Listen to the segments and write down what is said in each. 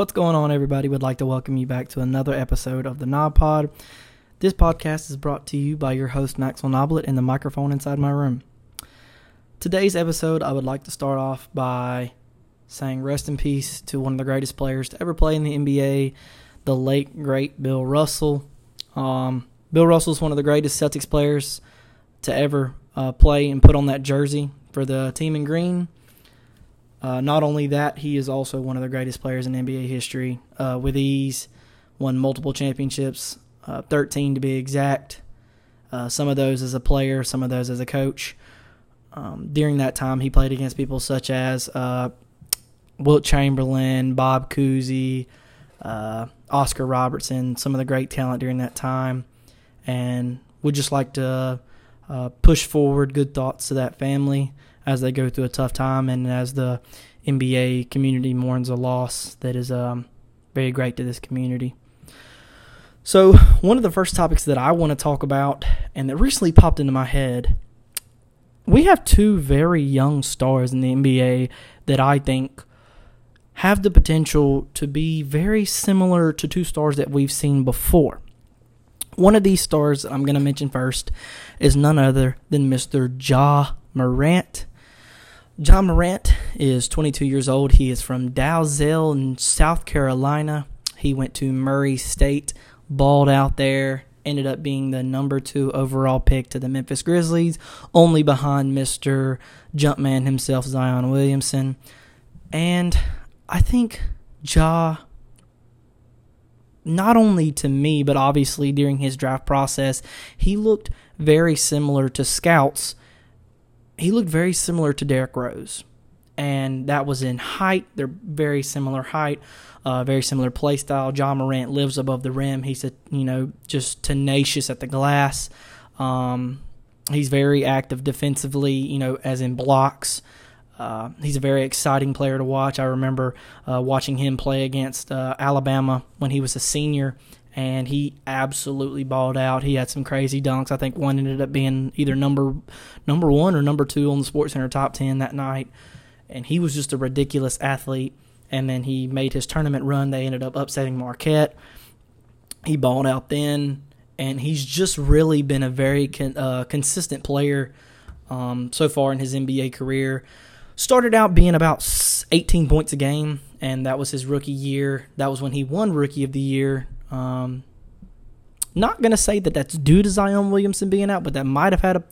What's going on, everybody? Would like to welcome you back to another episode of the Knob Pod. This podcast is brought to you by your host Maxwell Noblet and the microphone inside my room. Today's episode, I would like to start off by saying rest in peace to one of the greatest players to ever play in the NBA, the late great Bill Russell. Um, Bill Russell is one of the greatest Celtics players to ever uh, play and put on that jersey for the team in green. Uh, not only that, he is also one of the greatest players in NBA history. Uh, with ease, won multiple championships, uh, 13 to be exact. Uh, some of those as a player, some of those as a coach. Um, during that time, he played against people such as uh, Wilt Chamberlain, Bob Cousy, uh, Oscar Robertson, some of the great talent during that time. And would just like to push forward good thoughts to that family as they go through a tough time and as the NBA community mourns a loss that is um, very great to this community. So, one of the first topics that I want to talk about and that recently popped into my head we have two very young stars in the NBA that I think have the potential to be very similar to two stars that we've seen before. One of these stars I'm going to mention first is none other than Mr. Ja Morant. Ja Morant is 22 years old. He is from Dalzell in South Carolina. He went to Murray State, balled out there, ended up being the number two overall pick to the Memphis Grizzlies, only behind Mr. Jumpman himself, Zion Williamson. And I think Ja, not only to me, but obviously during his draft process, he looked very similar to scouts he looked very similar to Derrick Rose. And that was in height. They're very similar height, uh, very similar play style. Ja Morant lives above the rim. He's a you know just tenacious at the glass. Um, he's very active defensively. You know, as in blocks. Uh, he's a very exciting player to watch. I remember uh, watching him play against uh, Alabama when he was a senior, and he absolutely balled out. He had some crazy dunks. I think one ended up being either number number one or number two on the Sports Center top ten that night, and he was just a ridiculous athlete. And then he made his tournament run. They ended up upsetting Marquette. He balled out then, and he's just really been a very con- uh, consistent player um, so far in his NBA career. Started out being about 18 points a game, and that was his rookie year. That was when he won Rookie of the Year um, not gonna say that that's due to Zion Williamson being out, but that might have had a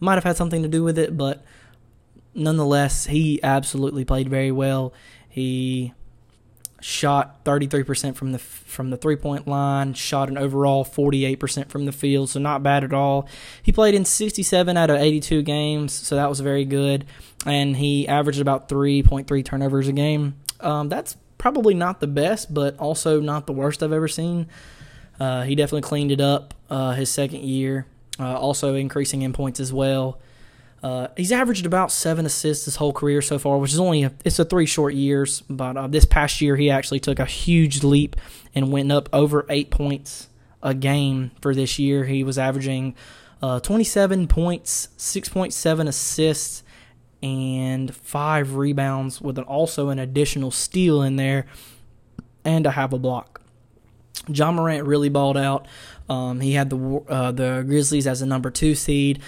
might have had something to do with it. But nonetheless, he absolutely played very well. He shot 33% from the from the three point line, shot an overall 48% from the field, so not bad at all. He played in 67 out of 82 games, so that was very good, and he averaged about 3.3 turnovers a game. Um, that's probably not the best, but also not the worst I've ever seen. Uh, he definitely cleaned it up uh, his second year, uh, also increasing in points as well. Uh, he's averaged about seven assists his whole career so far, which is only a, it's a three short years. But uh, this past year, he actually took a huge leap and went up over eight points a game for this year. He was averaging uh, 27 points, 6.7 assists, and five rebounds with an, also an additional steal in there and a half a block. Ja Morant really balled out. Um, he had the uh, the Grizzlies as a number two seed.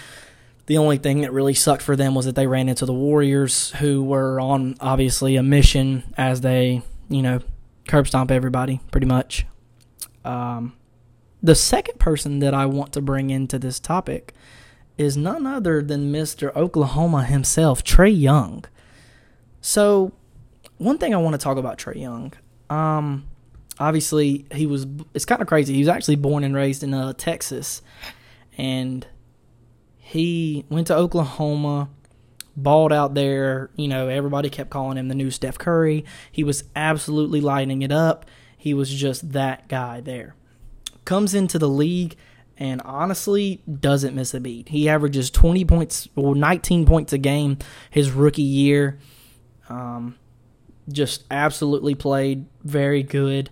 The only thing that really sucked for them was that they ran into the Warriors, who were on obviously a mission as they, you know, curb stomp everybody pretty much. Um, the second person that I want to bring into this topic is none other than Mr. Oklahoma himself, Trae Young. So, one thing I want to talk about Trae Young. Um, obviously, he was. It's kind of crazy. He was actually born and raised in uh, Texas, and he went to Oklahoma, balled out there. You know, everybody kept calling him the new Steph Curry. He was absolutely lighting it up. He was just that guy there. Comes into the league and honestly doesn't miss a beat. He averages 20 points or 19 points a game his rookie year. Um, just absolutely played very good.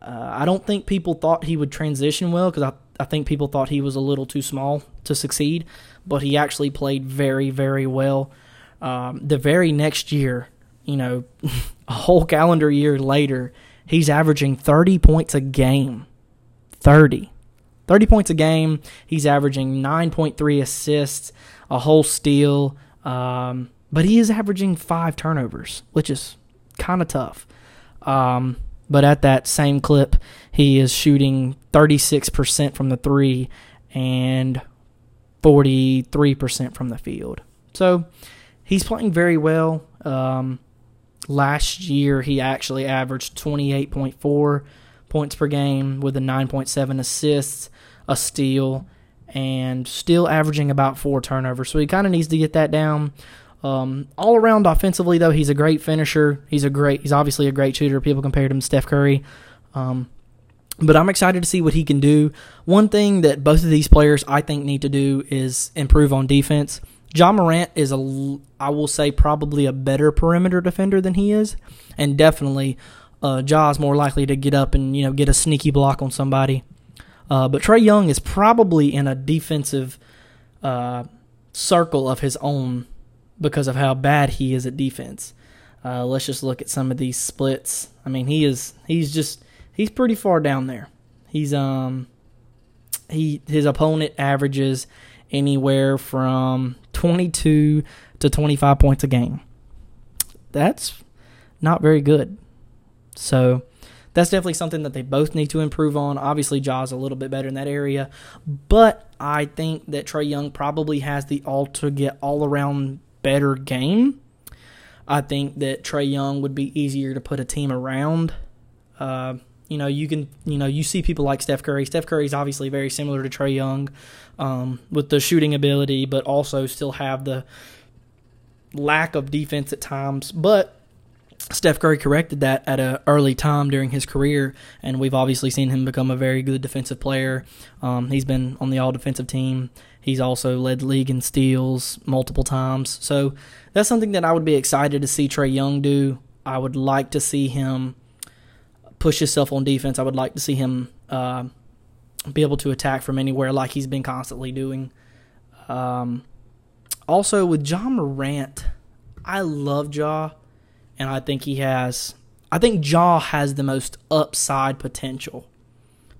Uh, I don't think people thought he would transition well because I, I think people thought he was a little too small to succeed, but he actually played very, very well. Um, the very next year, you know, a whole calendar year later, he's averaging 30 points a game. 30. 30 points a game. He's averaging 9.3 assists, a whole steal. Um, but he is averaging five turnovers, which is kind of tough. Um, but at that same clip, he is shooting 36% from the three and 43% from the field. So he's playing very well. Um, last year, he actually averaged 28.4 points per game with a 9.7 assists, a steal, and still averaging about four turnovers. So he kind of needs to get that down. Um, all around offensively, though, he's a great finisher. He's a great. He's obviously a great shooter. People compared him to Steph Curry. Um, but I'm excited to see what he can do. One thing that both of these players I think need to do is improve on defense. Ja Morant is a, I will say, probably a better perimeter defender than he is, and definitely, uh, Ja is more likely to get up and you know get a sneaky block on somebody. Uh, but Trae Young is probably in a defensive uh, circle of his own because of how bad he is at defense. Uh, let's just look at some of these splits. I mean, he is he's just he's pretty far down there. He's um he his opponent averages anywhere from 22 to 25 points a game. That's not very good. So that's definitely something that they both need to improve on. Obviously, Ja's a little bit better in that area, but I think that Trae Young probably has the all to get all around better game. I think that Trae Young would be easier to put a team around. Uh, you know, you can, you know, you see people like Steph Curry. Steph Curry is obviously very similar to Trae Young um, with the shooting ability, but also still have the lack of defense at times. But Steph Curry corrected that at an early time during his career, and we've obviously seen him become a very good defensive player. Um, he's been on the all defensive team. He's also led league in steals multiple times. So that's something that I would be excited to see Trae Young do. I would like to see him push himself on defense. I would like to see him uh, be able to attack from anywhere like he's been constantly doing. Um, also, with Ja Morant, I love Ja and I think he has. I think Ja has the most upside potential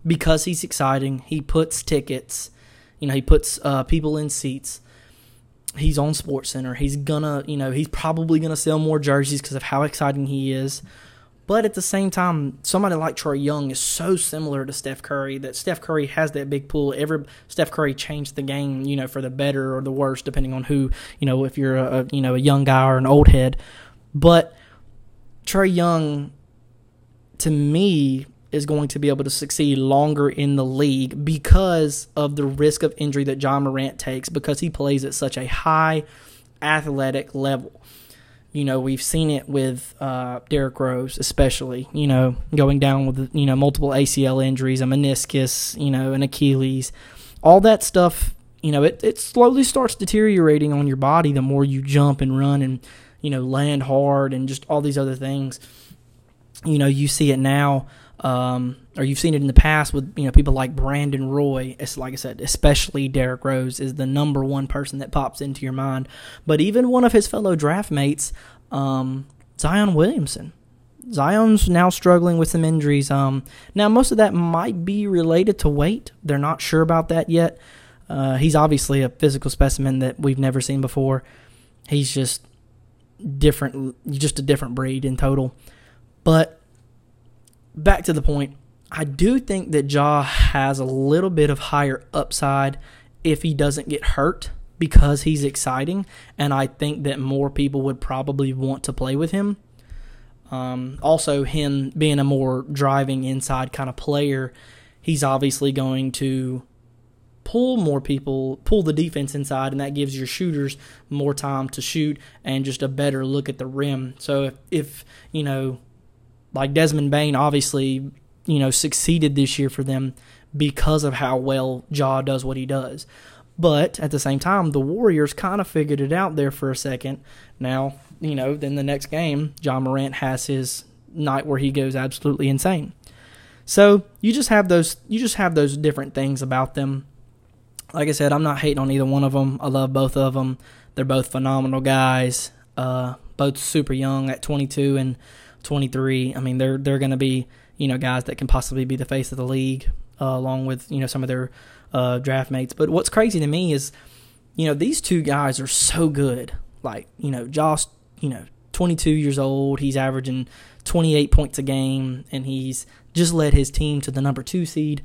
because he's exciting. He puts tickets, you know, he puts uh, people in seats. He's on Sports Center. He's gonna, you know, he's probably gonna sell more jerseys because of how exciting he is. But at the same time, somebody like Trae Young is so similar to Steph Curry that Steph Curry has that big pool. Every Steph Curry changed the game, you know, for the better or the worse, depending on who, you know, if you're a, you know a young guy or an old head. But Trae Young, to me, is going to be able to succeed longer in the league because of the risk of injury that Ja Morant takes because he plays at such a high athletic level. You know, we've seen it with uh, Derrick Rose, especially. You know, going down with you know multiple ACL injuries, a meniscus, you know, an Achilles, all that stuff. You know, it it slowly starts deteriorating on your body the more you jump and run and you know, land hard and just all these other things. You know, you see it now, um, or you've seen it in the past with you know people like Brandon Roy. It's like I said, especially Derrick Rose is the number one person that pops into your mind. But even one of his fellow draft mates, um, Zion Williamson. Zion's now struggling with some injuries. Um, now most of that might be related to weight. They're not sure about that yet. Uh, he's obviously a physical specimen that we've never seen before. He's just different, just a different breed in total. But back to the point, I do think that Ja has a little bit of higher upside if he doesn't get hurt because he's exciting, and I think that more people would probably want to play with him. Um, also, him being a more driving inside kind of player, he's obviously going to pull more people, pull the defense inside, and that gives your shooters more time to shoot and just a better look at the rim. So if, if you know, like Desmond Bane obviously, you know, succeeded this year for them because of how well Ja does what he does. But at the same time, the Warriors kind of figured it out there for a second. Now, you know, then the next game, Ja Morant has his night where he goes absolutely insane. So you just have those you just have those different things about them like I said, I'm not hating on either one of them. I love both of them. They're both phenomenal guys. Uh, both super young at 22 and 23. I mean, they're they're going to be you know guys that can possibly be the face of the league uh, along with you know some of their uh, draft mates. But what's crazy to me is you know these two guys are so good. Like you know Josh, you know 22 years old, he's averaging 28 points a game, and he's just led his team to the number two seed.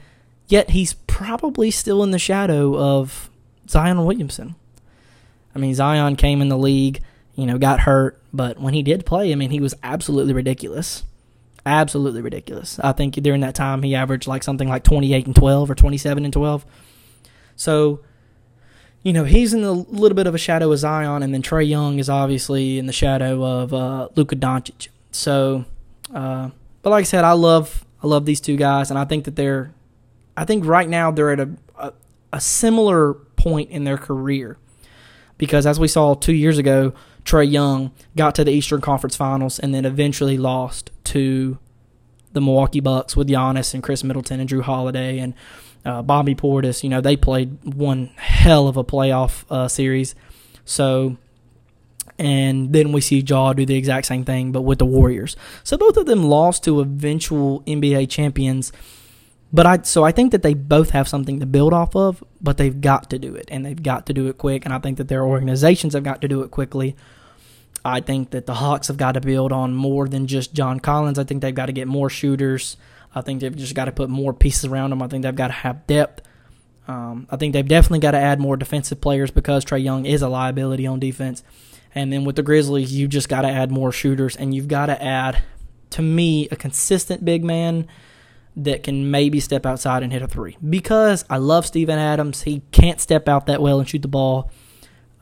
Yet he's probably still in the shadow of Zion Williamson. I mean, Zion came in the league, you know, got hurt, but when he did play, I mean, he was absolutely ridiculous. Absolutely ridiculous. I think during that time he averaged like something like 28 and 12 or 27 and 12. So, you know, he's in a little bit of a shadow of Zion, and then Trae Young is obviously in the shadow of uh, Luka Doncic. So, uh, but like I said, I love I love these two guys, and I think that they're, I think right now they're at a, a, a similar point in their career, because as we saw two years ago, Trae Young got to the Eastern Conference Finals and then eventually lost to the Milwaukee Bucks with Giannis and Khris Middleton and Jrue Holiday and uh, Bobby Portis. You know they played one hell of a playoff uh, series, so and then we see Ja do the exact same thing, but with the Warriors. So both of them lost to eventual NBA champions. But I so I think that they both have something to build off of, but they've got to do it, and they've got to do it quick. And I think that their organizations have got to do it quickly. I think that the Hawks have got to build on more than just John Collins. I think they've got to get more shooters. I think they've just got to put more pieces around them. I think they've got to have depth. Um, I think they've definitely got to add more defensive players because Trae Young is a liability on defense. And then with the Grizzlies, you just got to add more shooters, and you've got to add, to me, a consistent big man that can maybe step outside and hit a three. Because I love Steven Adams, he can't step out that well and shoot the ball.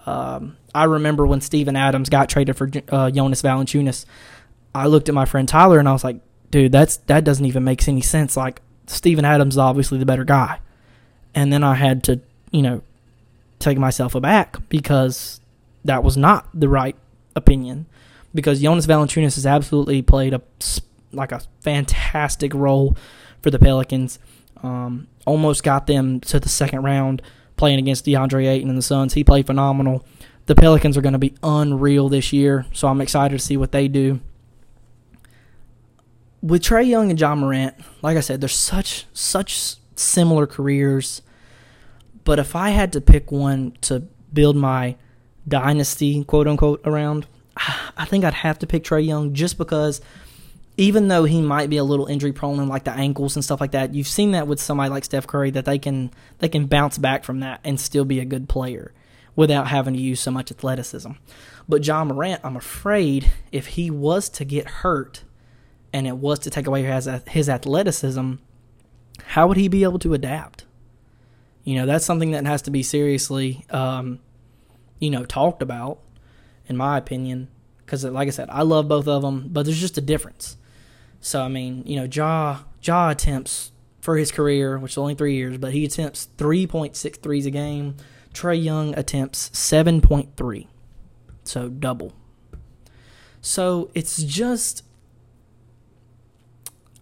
Um, I remember when Steven Adams got traded for uh, Jonas Valanciunas. I looked at my friend Tyler and I was like, "Dude, that's that doesn't even make any sense. Like Steven Adams is obviously the better guy." And then I had to, you know, take myself aback because that was not the right opinion because Jonas Valanciunas has absolutely played a like a fantastic role for the Pelicans. Um, almost got them to the second round playing against DeAndre Ayton and the Suns. He played phenomenal. The Pelicans are going to be unreal this year, so I'm excited to see what they do. With Trae Young and Ja Morant, like I said, they're such such similar careers. But if I had to pick one to build my dynasty, quote unquote, around, I think I'd have to pick Trae Young just because even though he might be a little injury prone in like the ankles and stuff like that, you've seen that with somebody like Steph Curry that they can they can bounce back from that and still be a good player without having to use so much athleticism. But Ja Morant, I'm afraid if he was to get hurt and it was to take away his his athleticism, how would he be able to adapt? You know, that's something that has to be seriously um, you know, talked about, in my opinion. Because, like I said, I love both of them, but there's just a difference. So, I mean, you know, Ja, Ja attempts for his career, which is only three years, but he attempts 3.6 threes a game. Trae Young attempts 7.3. So, double. So, it's just.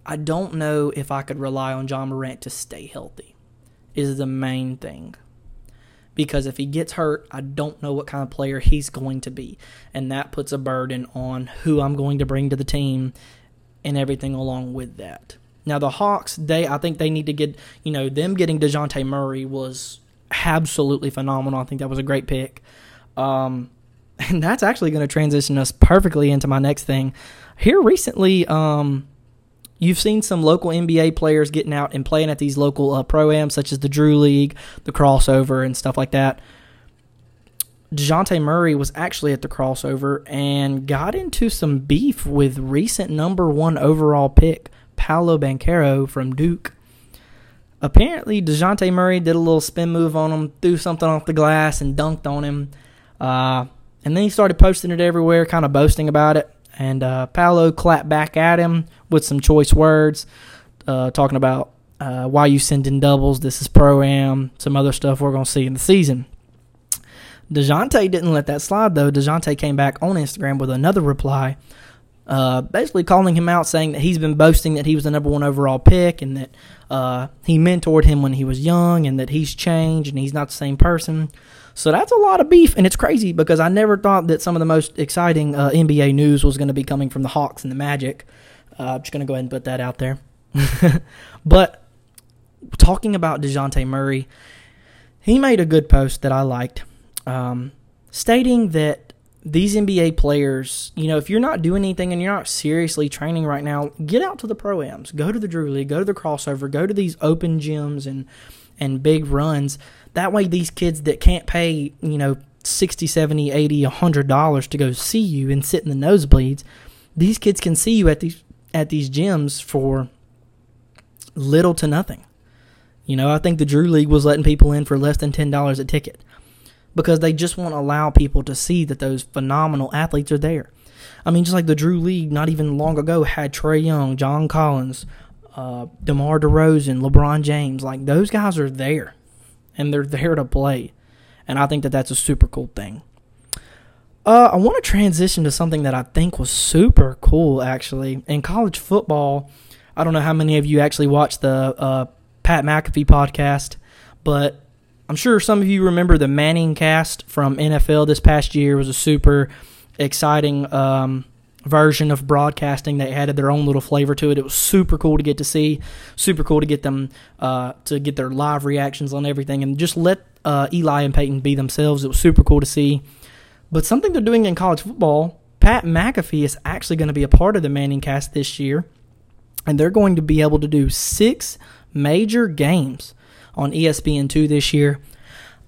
I don't know if I could rely on Ja Morant to stay healthy, is the main thing because if he gets hurt, I don't know what kind of player he's going to be. And that puts a burden on who I'm going to bring to the team and everything along with that. Now the Hawks, they I think they need to get you know, them getting Dejounte Murray was absolutely phenomenal. I think that was a great pick. Um, and that's actually going to transition us perfectly into my next thing. Here recently, um, You've seen some local NBA players getting out and playing at these local uh, pro-ams, such as the Drew League, the Crossover, and stuff like that. Dejounte Murray was actually at the crossover and got into some beef with recent number one overall pick, Paolo Banchero from Duke. Apparently, Dejounte Murray did a little spin move on him, threw something off the glass, and dunked on him. Uh, and then he started posting it everywhere, kind of boasting about it. And uh, Paolo clapped back at him with some choice words, uh, talking about uh, why you sending doubles. This is pro am. Some other stuff we're gonna see in the season. Dejounte didn't let that slide though. Dejounte came back on Instagram with another reply, uh, basically calling him out, saying that he's been boasting that he was the number one overall pick and that uh, he mentored him when he was young and that he's changed and he's not the same person. So that's a lot of beef, and it's crazy because I never thought that some of the most exciting uh, NBA news was going to be coming from the Hawks and the Magic. Uh, I'm just going to go ahead and put that out there. but talking about Dejounte Murray, he made a good post that I liked, um, stating that these NBA players, you know, if you're not doing anything and you're not seriously training right now, get out to the pro-ams, go to the Drew League, go to the crossover, go to these open gyms and and big runs. That way these kids that can't pay, you know, 60, 70, 80, 100 dollars to go see you and sit in the nosebleeds, these kids can see you at these at these gyms for little to nothing. You know, I think the Drew League was letting people in for less than $10 a ticket because they just want to allow people to see that those phenomenal athletes are there. I mean, just like the Drew League not even long ago had Trae Young, John Collins, uh, DeMar DeRozan, LeBron James. Like, those guys are there and they're there to play. And I think that that's a super cool thing. Uh, I want to transition to something that I think was super cool, actually. In college football, I don't know how many of you actually watched the uh, Pat McAfee podcast, but I'm sure some of you remember the Manning cast from NFL this past year it was a super exciting um, version of broadcasting. They added their own little flavor to it. It was super cool to get to see, super cool to get them uh, to get their live reactions on everything, and just let uh, Eli and Peyton be themselves. It was super cool to see. But something they're doing in college football, Pat McAfee is actually going to be a part of the Manning cast this year, and they're going to be able to do six major games on ESPN2 this year.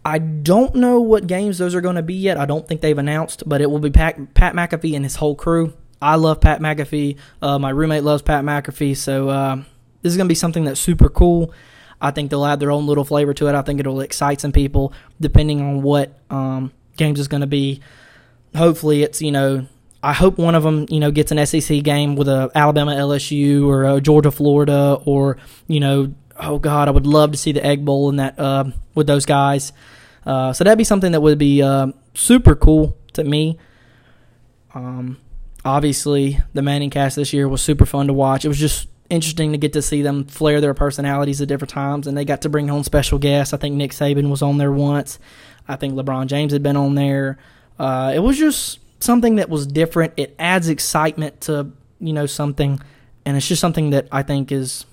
I don't know what games those are going to be yet. I don't think they've announced, but it will be Pat, Pat McAfee and his whole crew. I love Pat McAfee. Uh, my roommate loves Pat McAfee, so uh, this is going to be something that's super cool. I think they'll add their own little flavor to it. I think it'll excite some people depending on what um, games is going to be. Hopefully, it's you know. I hope one of them, you know, gets an SEC game with a Alabama LSU or a Georgia Florida or you know, oh God, I would love to see the Egg Bowl in that uh, with those guys. Uh, so that'd be something that would be uh, super cool to me. Um, obviously, the Manning cast this year was super fun to watch. It was just interesting to get to see them flare their personalities at different times, and they got to bring home special guests. I think Nick Saban was on there once. I think LeBron James had been on there. Uh, it was just something that was different. It adds excitement to you know something, and it's just something that I think is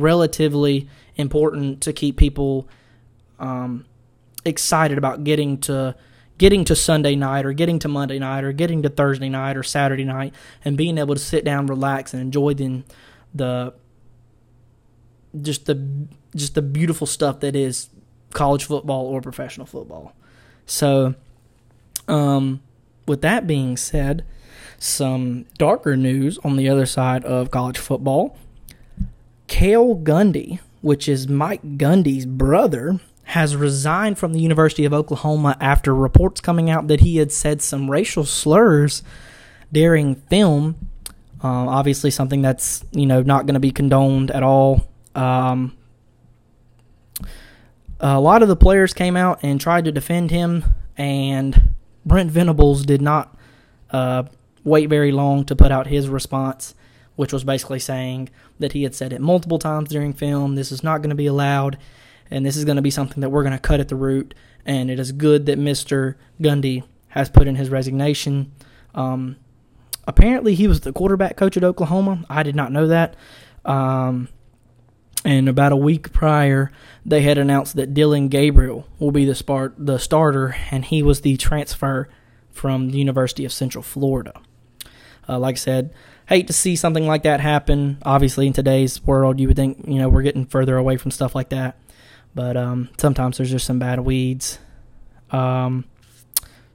relatively important to keep people um, excited about getting to getting to Sunday night or getting to Monday night or getting to Thursday night or Saturday night and being able to sit down, relax, and enjoy the the just the just the beautiful stuff that is college football or professional football. So, um, with that being said, some darker news on the other side of college football. Cale Gundy, which is Mike Gundy's brother, has resigned from the University of Oklahoma after reports coming out that he had said some racial slurs during film. Uh, obviously, something that's you know not going to be condoned at all. Um, a lot of the players came out and tried to defend him, and Brent Venables did not uh, wait very long to put out his response, which was basically saying that he had said it multiple times during film. This is not going to be allowed and this is going to be something that we're going to cut at the root. And it is good that Mr. Gundy has put in his resignation. Um, apparently, he was the quarterback coach at Oklahoma. I did not know that. Um, and about a week prior, they had announced that Dillon Gabriel will be the start the starter, and he was the transfer from the University of Central Florida. Uh, like I said, hate to see something like that happen. Obviously, in today's world, you would think you know we're getting further away from stuff like that. But um, sometimes there's just some bad weeds. Um,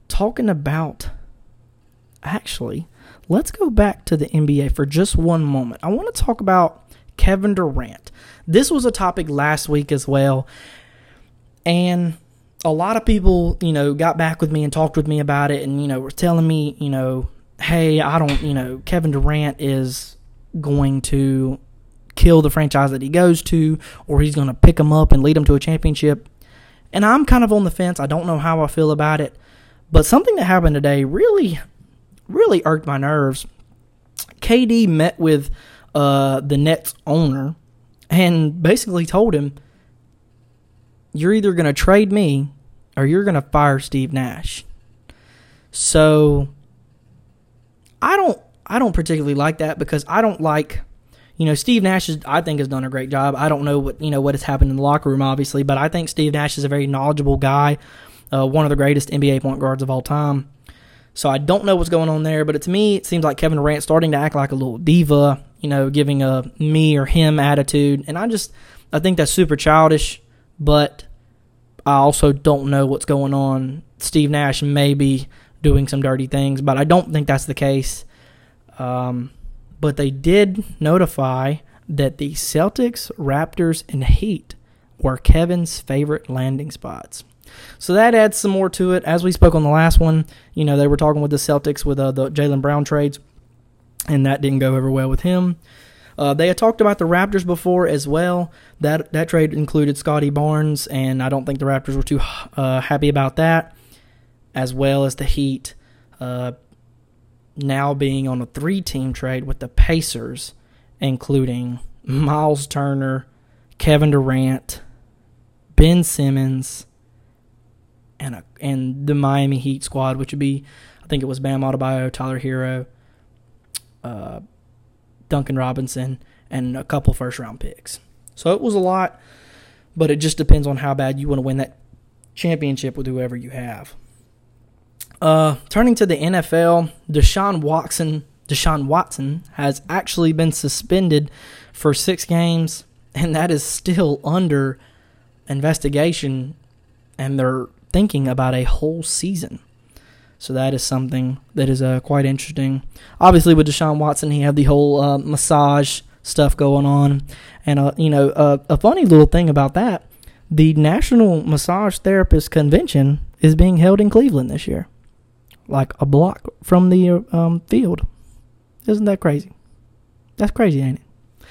talking about, actually, let's go back to the NBA for just one moment. I want to talk about Kevin Durant. This was a topic last week as well. And a lot of people, you know, got back with me and talked with me about it and, you know, were telling me, you know, hey, I don't, you know, Kevin Durant is going to kill the franchise that he goes to, or he's going to pick them up and lead them to a championship. And I'm kind of on the fence. I don't know how I feel about it. But something that happened today really, really irked my nerves. KD met with uh, the Nets owner and basically told him, You're either going to trade me or you're going to fire Steve Nash. So I don't I don't particularly like that because I don't like you know Steve Nash is, I think has done a great job. I don't know what you know what has happened in the locker room obviously, but I think Steve Nash is a very knowledgeable guy, uh, one of the greatest NBA point guards of all time. So I don't know what's going on there, but to me it seems like Kevin Durant starting to act like a little diva, you know, giving a me or him attitude, and I just I think that's super childish, but I also don't know what's going on. Steve Nash may be doing some dirty things, but I don't think that's the case. Um, but they did notify that the Celtics, Raptors, and Heat were Kevin's favorite landing spots. So that adds some more to it. As we spoke on the last one, you know, they were talking with the Celtics with uh, the Jaylen Brown trades, and that didn't go over well with him. Uh, they had talked about the Raptors before as well. That that trade included Scottie Barnes, and I don't think the Raptors were too uh, happy about that, as well as the Heat. Uh, now being on a three-team trade with the Pacers, including Myles Turner, Kevin Durant, Ben Simmons, and a, and the Miami Heat squad, which would be, I think it was Bam Adebayo, Tyler Herro, uh, Duncan Robinson, and a couple first round picks. So it was a lot, but it just depends on how bad you want to win that championship with whoever you have. Uh, turning to the NFL, Deshaun Watson, Deshaun Watson has actually been suspended for six games, and that is still under investigation, and they're thinking about a whole season. So that is something that is uh, quite interesting. Obviously, with Deshaun Watson, he had the whole uh, massage stuff going on, and uh, you know, uh, a funny little thing about that: the National Massage Therapist Convention is being held in Cleveland this year, like a block from the um, field. Isn't that crazy? That's crazy, ain't it?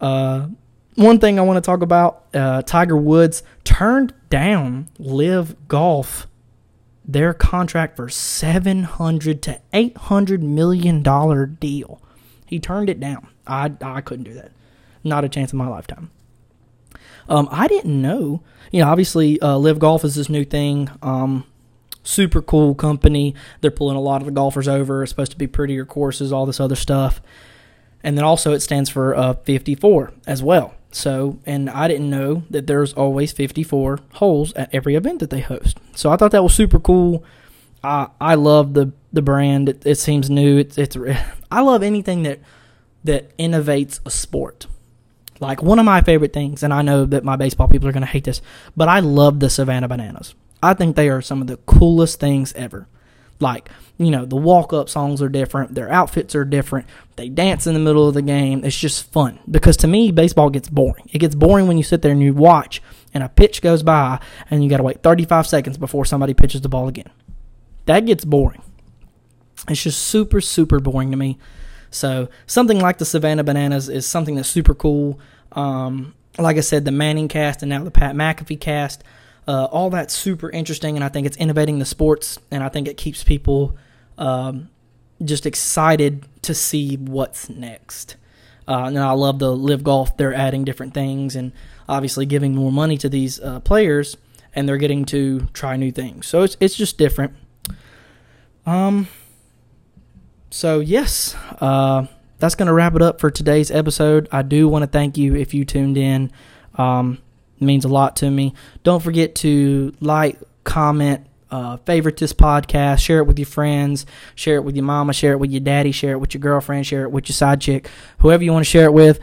Uh, one thing I want to talk about: uh, Tiger Woods turned down LIV Golf their contract for 700 to 800 million dollar deal. He turned it down. I I couldn't do that. Not a chance in my lifetime. Um, I didn't know. You know, obviously, uh, LIV Golf is this new thing. Um, super cool company. They're pulling a lot of the golfers over. It's supposed to be prettier courses, all this other stuff. And then also it stands for uh, 54 as well. So, and I didn't know that there's always 54 holes at every event that they host. So I thought that was super cool. I I love the the brand. It, it seems new. It's it's I love anything that that innovates a sport. Like one of my favorite things, and I know that my baseball people are going to hate this, but I love the Savannah Bananas. I think they are some of the coolest things ever. Like, you know, the walk up songs are different, their outfits are different, they dance in the middle of the game. It's just fun. Because to me, baseball gets boring. It gets boring when you sit there and you watch and a pitch goes by and you got to wait 35 seconds before somebody pitches the ball again. That gets boring. It's just super, super boring to me. So, something like the Savannah Bananas is something that's super cool. Um, like I said, the Manning cast and now the Pat McAfee cast uh, all that's super interesting, and I think it's innovating the sports, and I think it keeps people um, just excited to see what's next. Uh, and I love the LIV Golf; they're adding different things, and obviously giving more money to these uh, players, and they're getting to try new things. So it's it's just different. Um. So yes, uh, that's going to wrap it up for today's episode. I do want to thank you if you tuned in. Um, means a lot to me. Don't forget to like, comment, uh, favorite this podcast, share it with your friends, share it with your mama, share it with your daddy, share it with your girlfriend, share it with your side chick, whoever you want to share it with.